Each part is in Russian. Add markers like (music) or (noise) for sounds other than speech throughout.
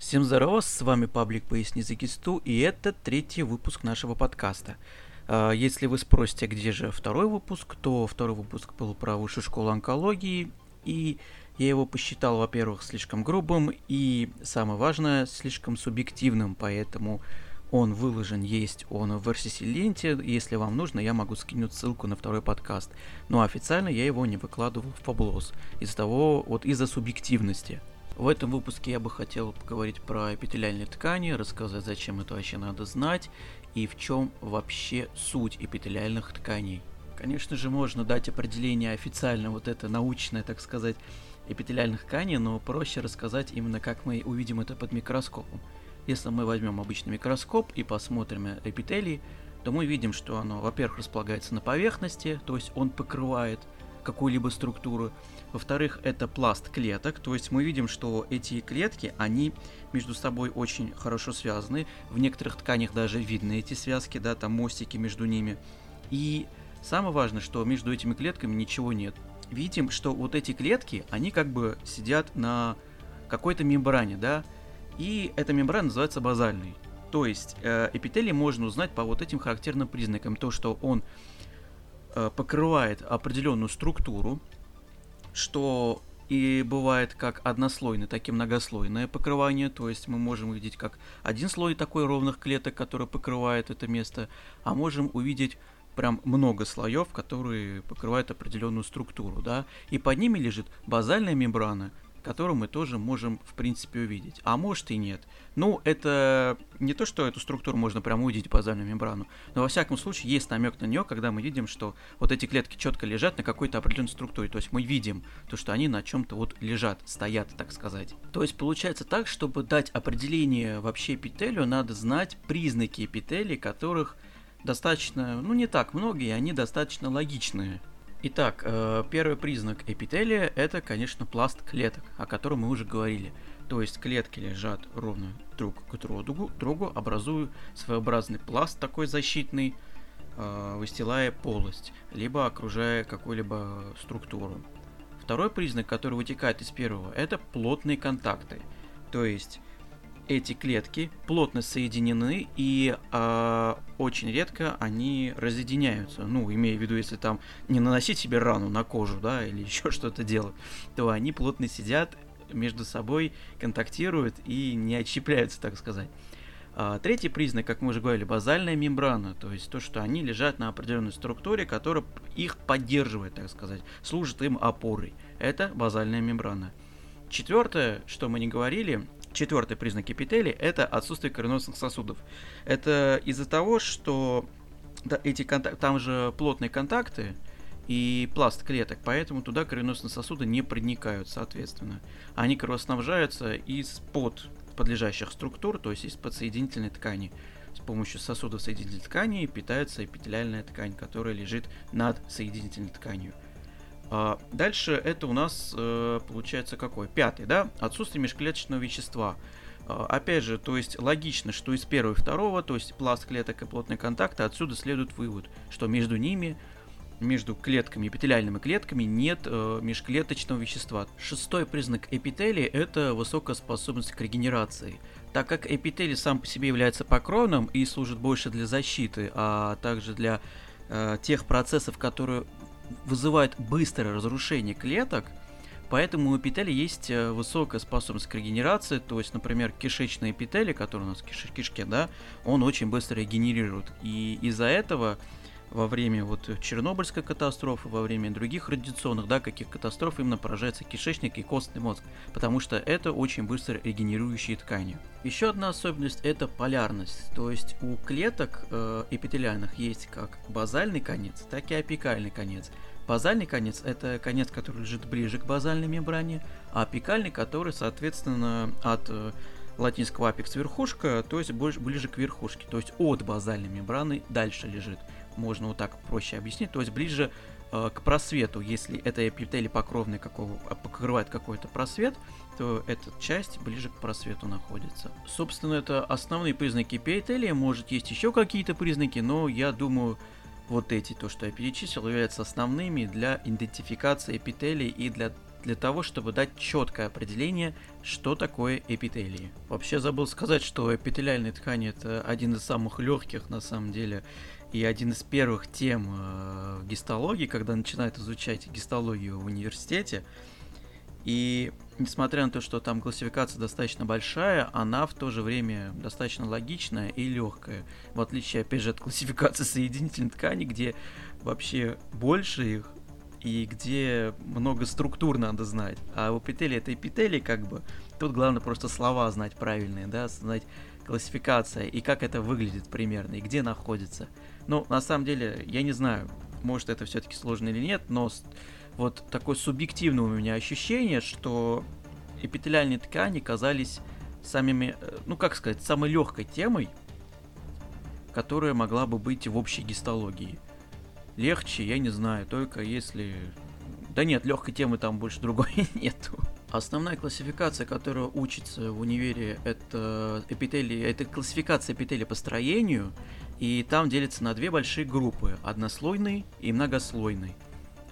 Всем здорова, с вами Паблик Поясни за Кисту, и это третий выпуск нашего подкаста. А, если вы спросите, где же второй выпуск, то второй выпуск был про высшую школу онкологии, и я его посчитал, во-первых, слишком грубым, и, самое важное, слишком субъективным, поэтому он выложен, есть он в RCC ленте. Если вам нужно, я могу скинуть ссылку на второй подкаст. Но официально я его не выкладывал в Fabulos из-за того, вот из-за субъективности. В этом выпуске я бы хотел поговорить про эпителиальные ткани, рассказать, зачем это вообще надо знать и в чем вообще суть эпителиальных тканей. Конечно же, можно дать определение официально, вот это научное, так сказать, эпителиальных тканей, но проще рассказать именно как мы увидим это под микроскопом. Если мы возьмем обычный микроскоп и посмотрим эпителий, то мы видим, что оно, во-первых, располагается на поверхности, то есть он покрывает какую-либо структуру. Во-вторых, это пласт клеток, то есть мы видим, что эти клетки, они между собой очень хорошо связаны. В некоторых тканях даже видны эти связки, да, там мостики между ними. И самое важное, что между этими клетками ничего нет. Видим, что вот эти клетки, они как бы сидят на какой-то мембране, да, и эта мембрана называется базальной. То есть э, эпителий можно узнать по вот этим характерным признакам. То, что он покрывает определенную структуру, что и бывает как однослойное, так и многослойное покрывание, то есть мы можем увидеть как один слой такой ровных клеток, который покрывает это место, а можем увидеть прям много слоев, которые покрывают определенную структуру, да, и под ними лежит базальная мембрана, которую мы тоже можем, в принципе, увидеть. А может и нет. Ну, это не то, что эту структуру можно прямо увидеть по базальную мембрану, но во всяком случае есть намек на нее, когда мы видим, что вот эти клетки четко лежат на какой-то определенной структуре. То есть мы видим то, что они на чем-то вот лежат, стоят, так сказать. То есть получается так, чтобы дать определение вообще эпителию, надо знать признаки эпителий, которых достаточно, ну не так много, и они достаточно логичные. Итак, э, первый признак эпителия это, конечно, пласт клеток, о котором мы уже говорили. То есть клетки лежат ровно друг к другу, другу образуя своеобразный пласт такой защитный, э, выстилая полость, либо окружая какую-либо структуру. Второй признак, который вытекает из первого, это плотные контакты. То есть эти клетки плотно соединены и э, очень редко они разъединяются. Ну, имея в виду, если там не наносить себе рану на кожу, да, (laughs) или еще что-то делать, то они плотно сидят между собой, контактируют и не отщепляются, так сказать. А, третий признак, как мы уже говорили, базальная мембрана, то есть то, что они лежат на определенной структуре, которая их поддерживает, так сказать, служит им опорой. Это базальная мембрана. Четвертое, что мы не говорили, Четвертый признак эпителия – это отсутствие кровеносных сосудов. Это из-за того, что эти контакты, там же плотные контакты и пласт клеток, поэтому туда кровеносные сосуды не проникают, соответственно. Они кровоснабжаются из-под подлежащих структур, то есть из подсоединительной ткани. С помощью сосудов соединительной ткани питается эпителиальная ткань, которая лежит над соединительной тканью. А, дальше это у нас э, получается какой? Пятый, да? Отсутствие межклеточного вещества. А, опять же, то есть логично, что из первого и второго, то есть пласт клеток и плотные контакты, отсюда следует вывод, что между ними, между клетками, эпителиальными клетками нет э, межклеточного вещества. Шестой признак эпителия – это высокая способность к регенерации. Так как эпителий сам по себе является покровным и служит больше для защиты, а также для э, тех процессов, которые вызывает быстрое разрушение клеток, поэтому у эпителия есть э, высокая способность к регенерации, то есть, например, кишечный эпителий, который у нас в киш кишке, да, он очень быстро регенерирует, и из-за этого во время вот Чернобыльской катастрофы, во время других радиационных, да, каких катастроф именно поражается кишечник и костный мозг, потому что это очень быстро регенерирующие ткани. Еще одна особенность это полярность, то есть у клеток э, эпителиальных есть как базальный конец, так и апикальный конец. Базальный конец это конец, который лежит ближе к базальной мембране, а апикальный, который, соответственно, от э, латинского апекс верхушка, то есть больше, ближе к верхушке, то есть от базальной мембраны дальше лежит. Можно вот так проще объяснить, то есть ближе э, к просвету, если это эпителий покровный какого, а, покрывает какой-то просвет, то эта часть ближе к просвету находится. Собственно, это основные признаки эпителия, может есть еще какие-то признаки, но я думаю, вот эти, то, что я перечислил, являются основными для идентификации эпителия и для для того, чтобы дать четкое определение, что такое эпителии. Вообще забыл сказать, что эпителиальные ткани это один из самых легких на самом деле и один из первых тем э, в гистологии, когда начинают изучать гистологию в университете. И несмотря на то, что там классификация достаточно большая, она в то же время достаточно логичная и легкая. В отличие, опять же, от классификации соединительной ткани, где вообще больше их, и где много структур надо знать. А в эпителии это эпителий, как бы. Тут главное просто слова знать правильные, да, знать классификация и как это выглядит примерно, и где находится. Ну, на самом деле, я не знаю, может это все-таки сложно или нет, но вот такое субъективное у меня ощущение, что эпителиальные ткани казались самыми, э, ну как сказать, самой легкой темой, которая могла бы быть в общей гистологии легче, я не знаю, только если... Да нет, легкой темы там больше другой (laughs) нету. Основная классификация, которая учится в универе, это эпителии, это классификация эпителия по строению, и там делится на две большие группы, однослойный и многослойный.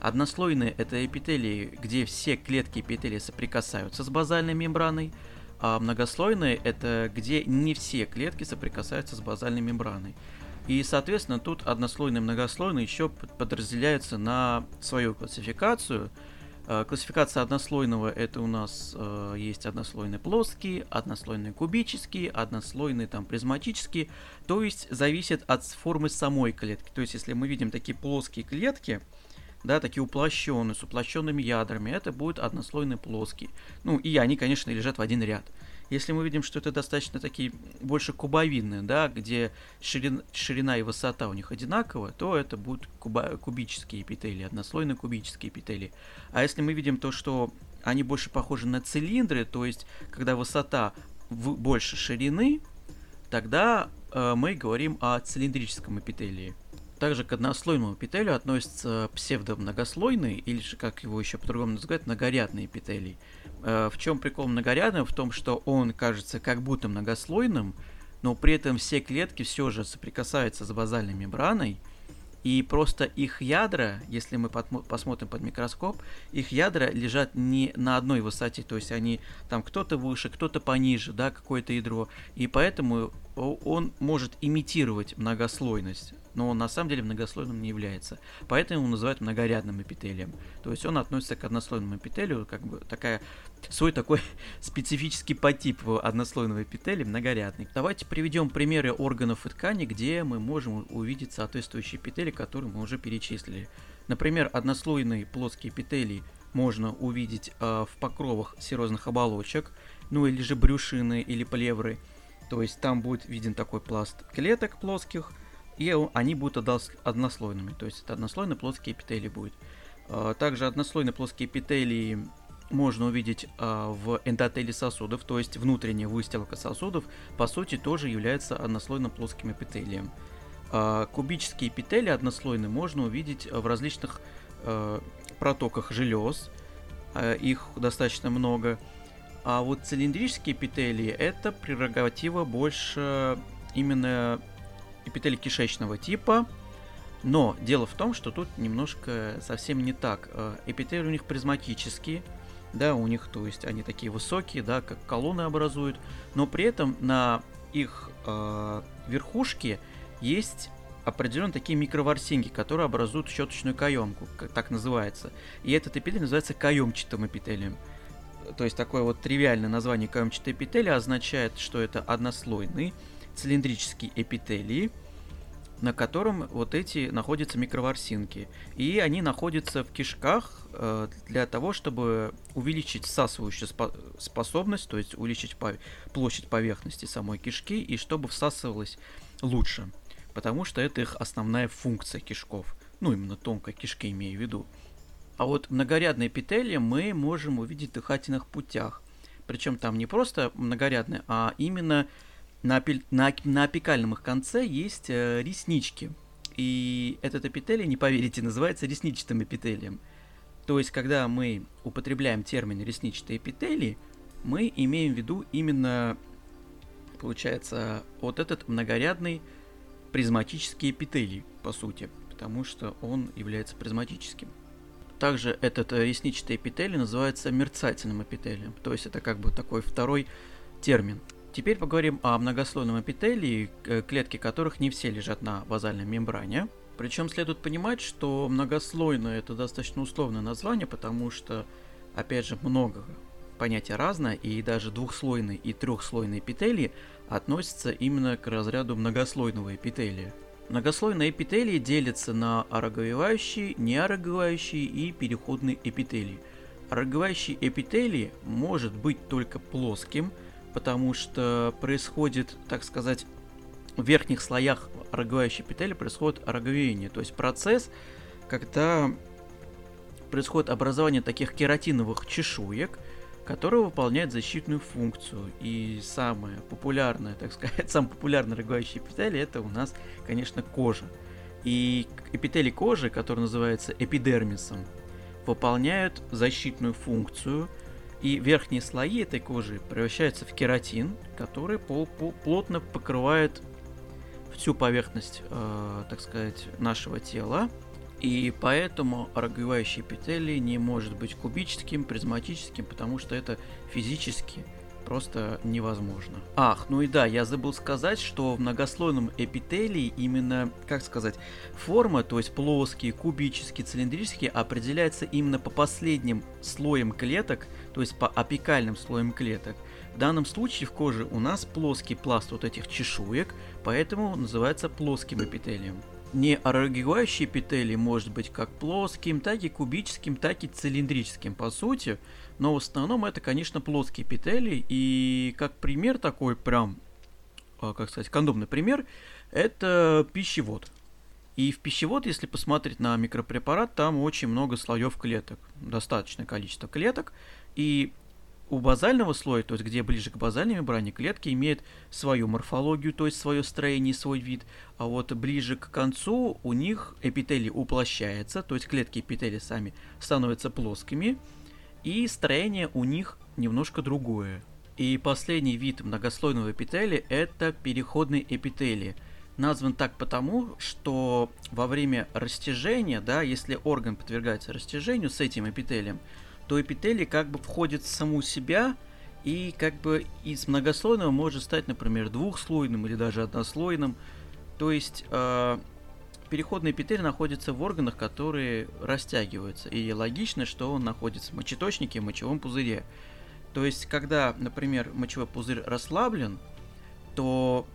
Однослойные это эпителии, где все клетки эпителия соприкасаются с базальной мембраной, а многослойные это где не все клетки соприкасаются с базальной мембраной. И, соответственно, тут однослойный и многослойный еще подразделяются на свою классификацию. Э, классификация однослойного это у нас э, есть однослойный плоский, однослойный кубический, однослойный там призматический. То есть зависит от формы самой клетки. То есть если мы видим такие плоские клетки, да, такие уплощенные, с уплощенными ядрами, это будет однослойный плоский. Ну и они, конечно, лежат в один ряд. Если мы видим, что это достаточно такие больше кубовидные, да, где ширина, ширина и высота у них одинаковые, то это будут куба, кубические эпителии, однослойные кубические эпителии. А если мы видим то, что они больше похожи на цилиндры, то есть когда высота в, больше ширины, тогда э, мы говорим о цилиндрическом эпителии. Также к однослойному эпителию относятся псевдомногослойные, или же, как его еще по-другому называют, многорядные эпителии. Э, в чем прикол многорядного? В том, что он кажется как будто многослойным, но при этом все клетки все же соприкасаются с базальной мембраной, и просто их ядра, если мы посмотрим под микроскоп, их ядра лежат не на одной высоте, то есть они там кто-то выше, кто-то пониже, да, какое-то ядро, и поэтому он может имитировать многослойность но он на самом деле многослойным не является. Поэтому его называют многорядным эпителием. То есть он относится к однослойному эпителию, как бы такая свой такой (laughs) специфический подтип однослойного эпителия, многорядный. Давайте приведем примеры органов и тканей, где мы можем увидеть соответствующие эпители, которые мы уже перечислили. Например, однослойный плоский эпителий можно увидеть э, в покровах серозных оболочек, ну или же брюшины или плевры. То есть там будет виден такой пласт клеток плоских, и они будут однослойными, то есть это однослойный плоский эпителий будет. А, также однослойные плоские эпителии можно увидеть а, в эндотеле сосудов, то есть внутренняя выстилка сосудов, по сути, тоже является однослойным плоским эпителием. А, кубические эпителии однослойные можно увидеть в различных протоках желез, их достаточно много. А вот цилиндрические эпителии это прерогатива больше именно эпителий кишечного типа, но дело в том, что тут немножко совсем не так. Э, эпители у них призматические, да, у них, то есть они такие высокие, да, как колонны образуют, но при этом на их э, верхушке есть определенно такие микроворсинки, которые образуют щеточную каемку, как так называется. И этот эпителий называется каемчатым эпителием. То есть такое вот тривиальное название каемчатый эпителий означает, что это однослойный цилиндрический эпителий, на котором вот эти находятся микроворсинки. И они находятся в кишках э, для того, чтобы увеличить всасывающую спо- способность, то есть увеличить площадь поверхности самой кишки, и чтобы всасывалось лучше. Потому что это их основная функция кишков. Ну, именно тонкой кишки имею в виду. А вот многорядные эпителия мы можем увидеть в дыхательных путях. Причем там не просто многорядные, а именно на, на, на апикальном их конце есть э, реснички. И этот эпителий, не поверите, называется ресничатым эпителием. То есть, когда мы употребляем термин ресничатые эпителии, мы имеем в виду именно, получается, вот этот многорядный призматический эпителий, по сути, потому что он является призматическим. Также этот э, ресничатый эпителий называется мерцательным эпителием, то есть это как бы такой второй термин. Теперь поговорим о многослойном эпителии, э, клетки которых не все лежат на базальной мембране. Причем следует понимать, что многослойное это достаточно условное название, потому что, опять же, много понятия разное, и даже двухслойный и трехслойный эпителии относятся именно к разряду многослойного эпителия. Многослойные эпителии делятся на ороговевающие, неороговевающие и переходные эпителии. Ороговевающий эпителий может быть только плоским, потому что происходит, так сказать, в верхних слоях ороговевающей эпителия происходит ороговение, то есть процесс, когда происходит образование таких кератиновых чешуек, которые выполняют защитную функцию. И самое популярное, так сказать, (laughs) самый популярный роговающий эпителий это у нас, конечно, кожа. И эпителий кожи, который называется эпидермисом, выполняют защитную функцию, и верхние слои этой кожи превращаются в кератин, который пол -пол плотно покрывает всю поверхность, э, так сказать, нашего тела. И поэтому роговевающий эпителий не может быть кубическим, призматическим, потому что это физически просто невозможно. Ах, ну и да, я забыл сказать, что в многослойном эпителии именно, как сказать, форма, то есть плоские, кубические, цилиндрические, определяется именно по последним слоям клеток, то есть по апикальным слоям клеток. В данном случае в коже у нас плоский пласт вот этих чешуек, поэтому называется плоским эпителием. Не орогивающий эпителий может быть как плоским, так и кубическим, так и цилиндрическим по сути, но в основном это, конечно, плоский эпителий, и как пример такой прям, а, как сказать, кондомный пример, это пищевод. И в пищевод, если посмотреть на микропрепарат, там очень много слоев клеток, достаточное количество клеток, и у базального слоя, то есть где ближе к базальной мембране, клетки имеют свою морфологию, то есть свое строение, свой вид, а вот ближе к концу у них эпителий уплощается, то есть клетки эпителия сами становятся плоскими, и строение у них немножко другое. И последний вид многослойного эпителия – это переходный эпителий. Назван так потому, что во время растяжения, да, если орган подвергается растяжению с этим эпителием, то эпителий как бы входит в саму себя и как бы из многослойного может стать, например, двухслойным или даже однослойным. То есть э, переходный эпителий находится в органах, которые растягиваются. И логично, что он находится в мочеточнике, в мочевом пузыре. То есть, когда, например, мочевой пузырь расслаблен, то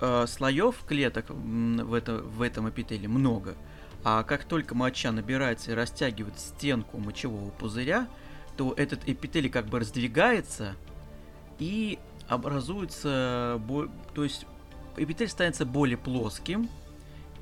э, слоев клеток в, это, в этом эпителии много. А как только моча набирается и растягивает стенку мочевого пузыря, то этот эпителий как бы раздвигается и образуется, то есть эпителий становится более плоским,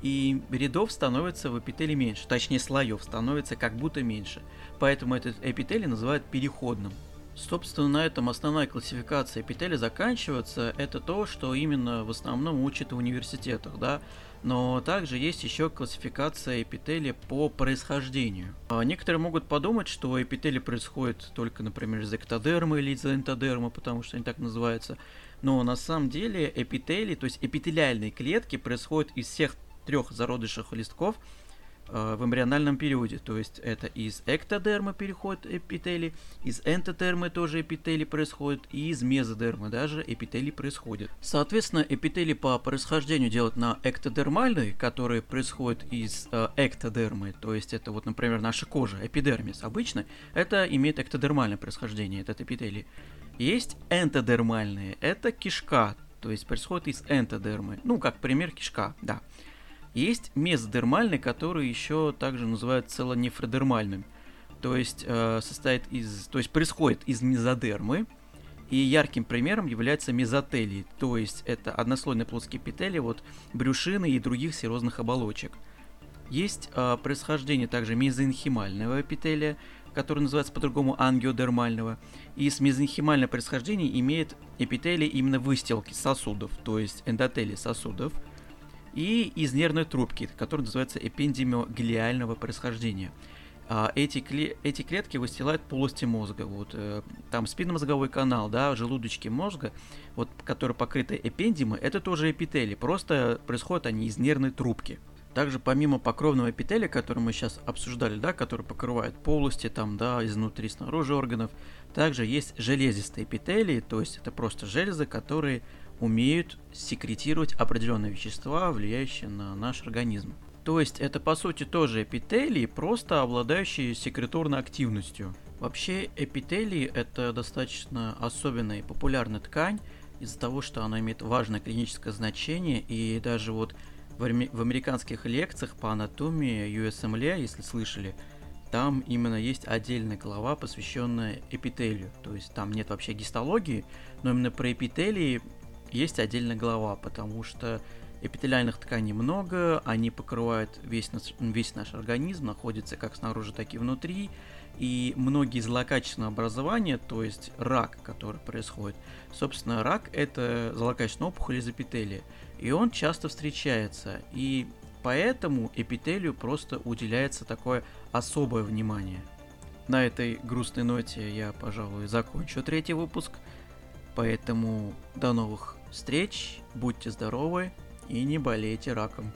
и рядов становится в эпителии меньше, точнее слоев становится как будто меньше. Поэтому этот эпителий называют переходным. Собственно, на этом основная классификация эпителия заканчивается. Это то, что именно в основном учат в университетах, да. Но также есть еще классификация эпителия по происхождению. А некоторые могут подумать, что эпителий происходит только, например, из эктодермы или из энтодермы, потому что они так называются. Но на самом деле эпителий, то есть эпителиальные клетки происходят из всех трех зародышах листков – в эмбриональном периоде. То есть это из эктодермы переходит эпителий, из энтодермы тоже эпителий происходит, и из мезодермы даже эпителий происходит. Соответственно, эпителий по происхождению делают на эктодермальный, который происходит из э, эктодермы, то есть это вот, например, наша кожа, эпидермис обычно, это имеет эктодермальное происхождение, этот эпителий. Есть энтодермальные, это кишка, то есть происходит из энтодермы, ну, как пример кишка, да. Есть мезодермальный, который еще также называют целонефродермальным. То есть э, состоит из, то есть происходит из мезодермы, и ярким примером является мезотелий, то есть это однослойные плоские эпителии вот брюшины и других серозных оболочек. Есть э, происхождение также мезоэнхимального эпителия, который называется по-другому ангиодермального, и с мезоэнхимальное происхождение имеет эпителий именно выстилки сосудов, то есть эндотелий сосудов – и из нервной трубки, которая называется эпендимиоглиального происхождения. А, эти, кле эти клетки выстилают полости мозга. Вот, э, там спинномозговой канал, да, желудочки мозга, вот, которые покрыты эпендимы, это тоже эпители, просто происходят они из нервной трубки. Также помимо покровного эпителия, который мы сейчас обсуждали, да, который покрывает полости там, да, изнутри, снаружи органов, также есть железистые эпителии, то есть это просто железы, которые умеют секретировать определенные вещества, влияющие на наш организм. То есть это по сути тоже эпителии, просто обладающие секреторной активностью. Вообще эпителии это достаточно особенная и популярная ткань из-за того, что она имеет важное клиническое значение и даже вот в, в американских лекциях по анатомии USMLE, если слышали, там именно есть отдельная глава, посвященная эпителию. То есть там нет вообще гистологии, но именно про эпителии есть отдельная глава, потому что Эпителиальных тканей много, они покрывают весь наш, весь наш организм, находятся как снаружи, так и внутри. И многие злокачественные образования, то есть рак, который происходит, собственно, рак это злокачественная опухоль из эпителия. И он часто встречается. И поэтому эпителию просто уделяется такое особое внимание. На этой грустной ноте я, пожалуй, закончу третий выпуск. Поэтому до новых встреч, будьте здоровы, и не болейте раком.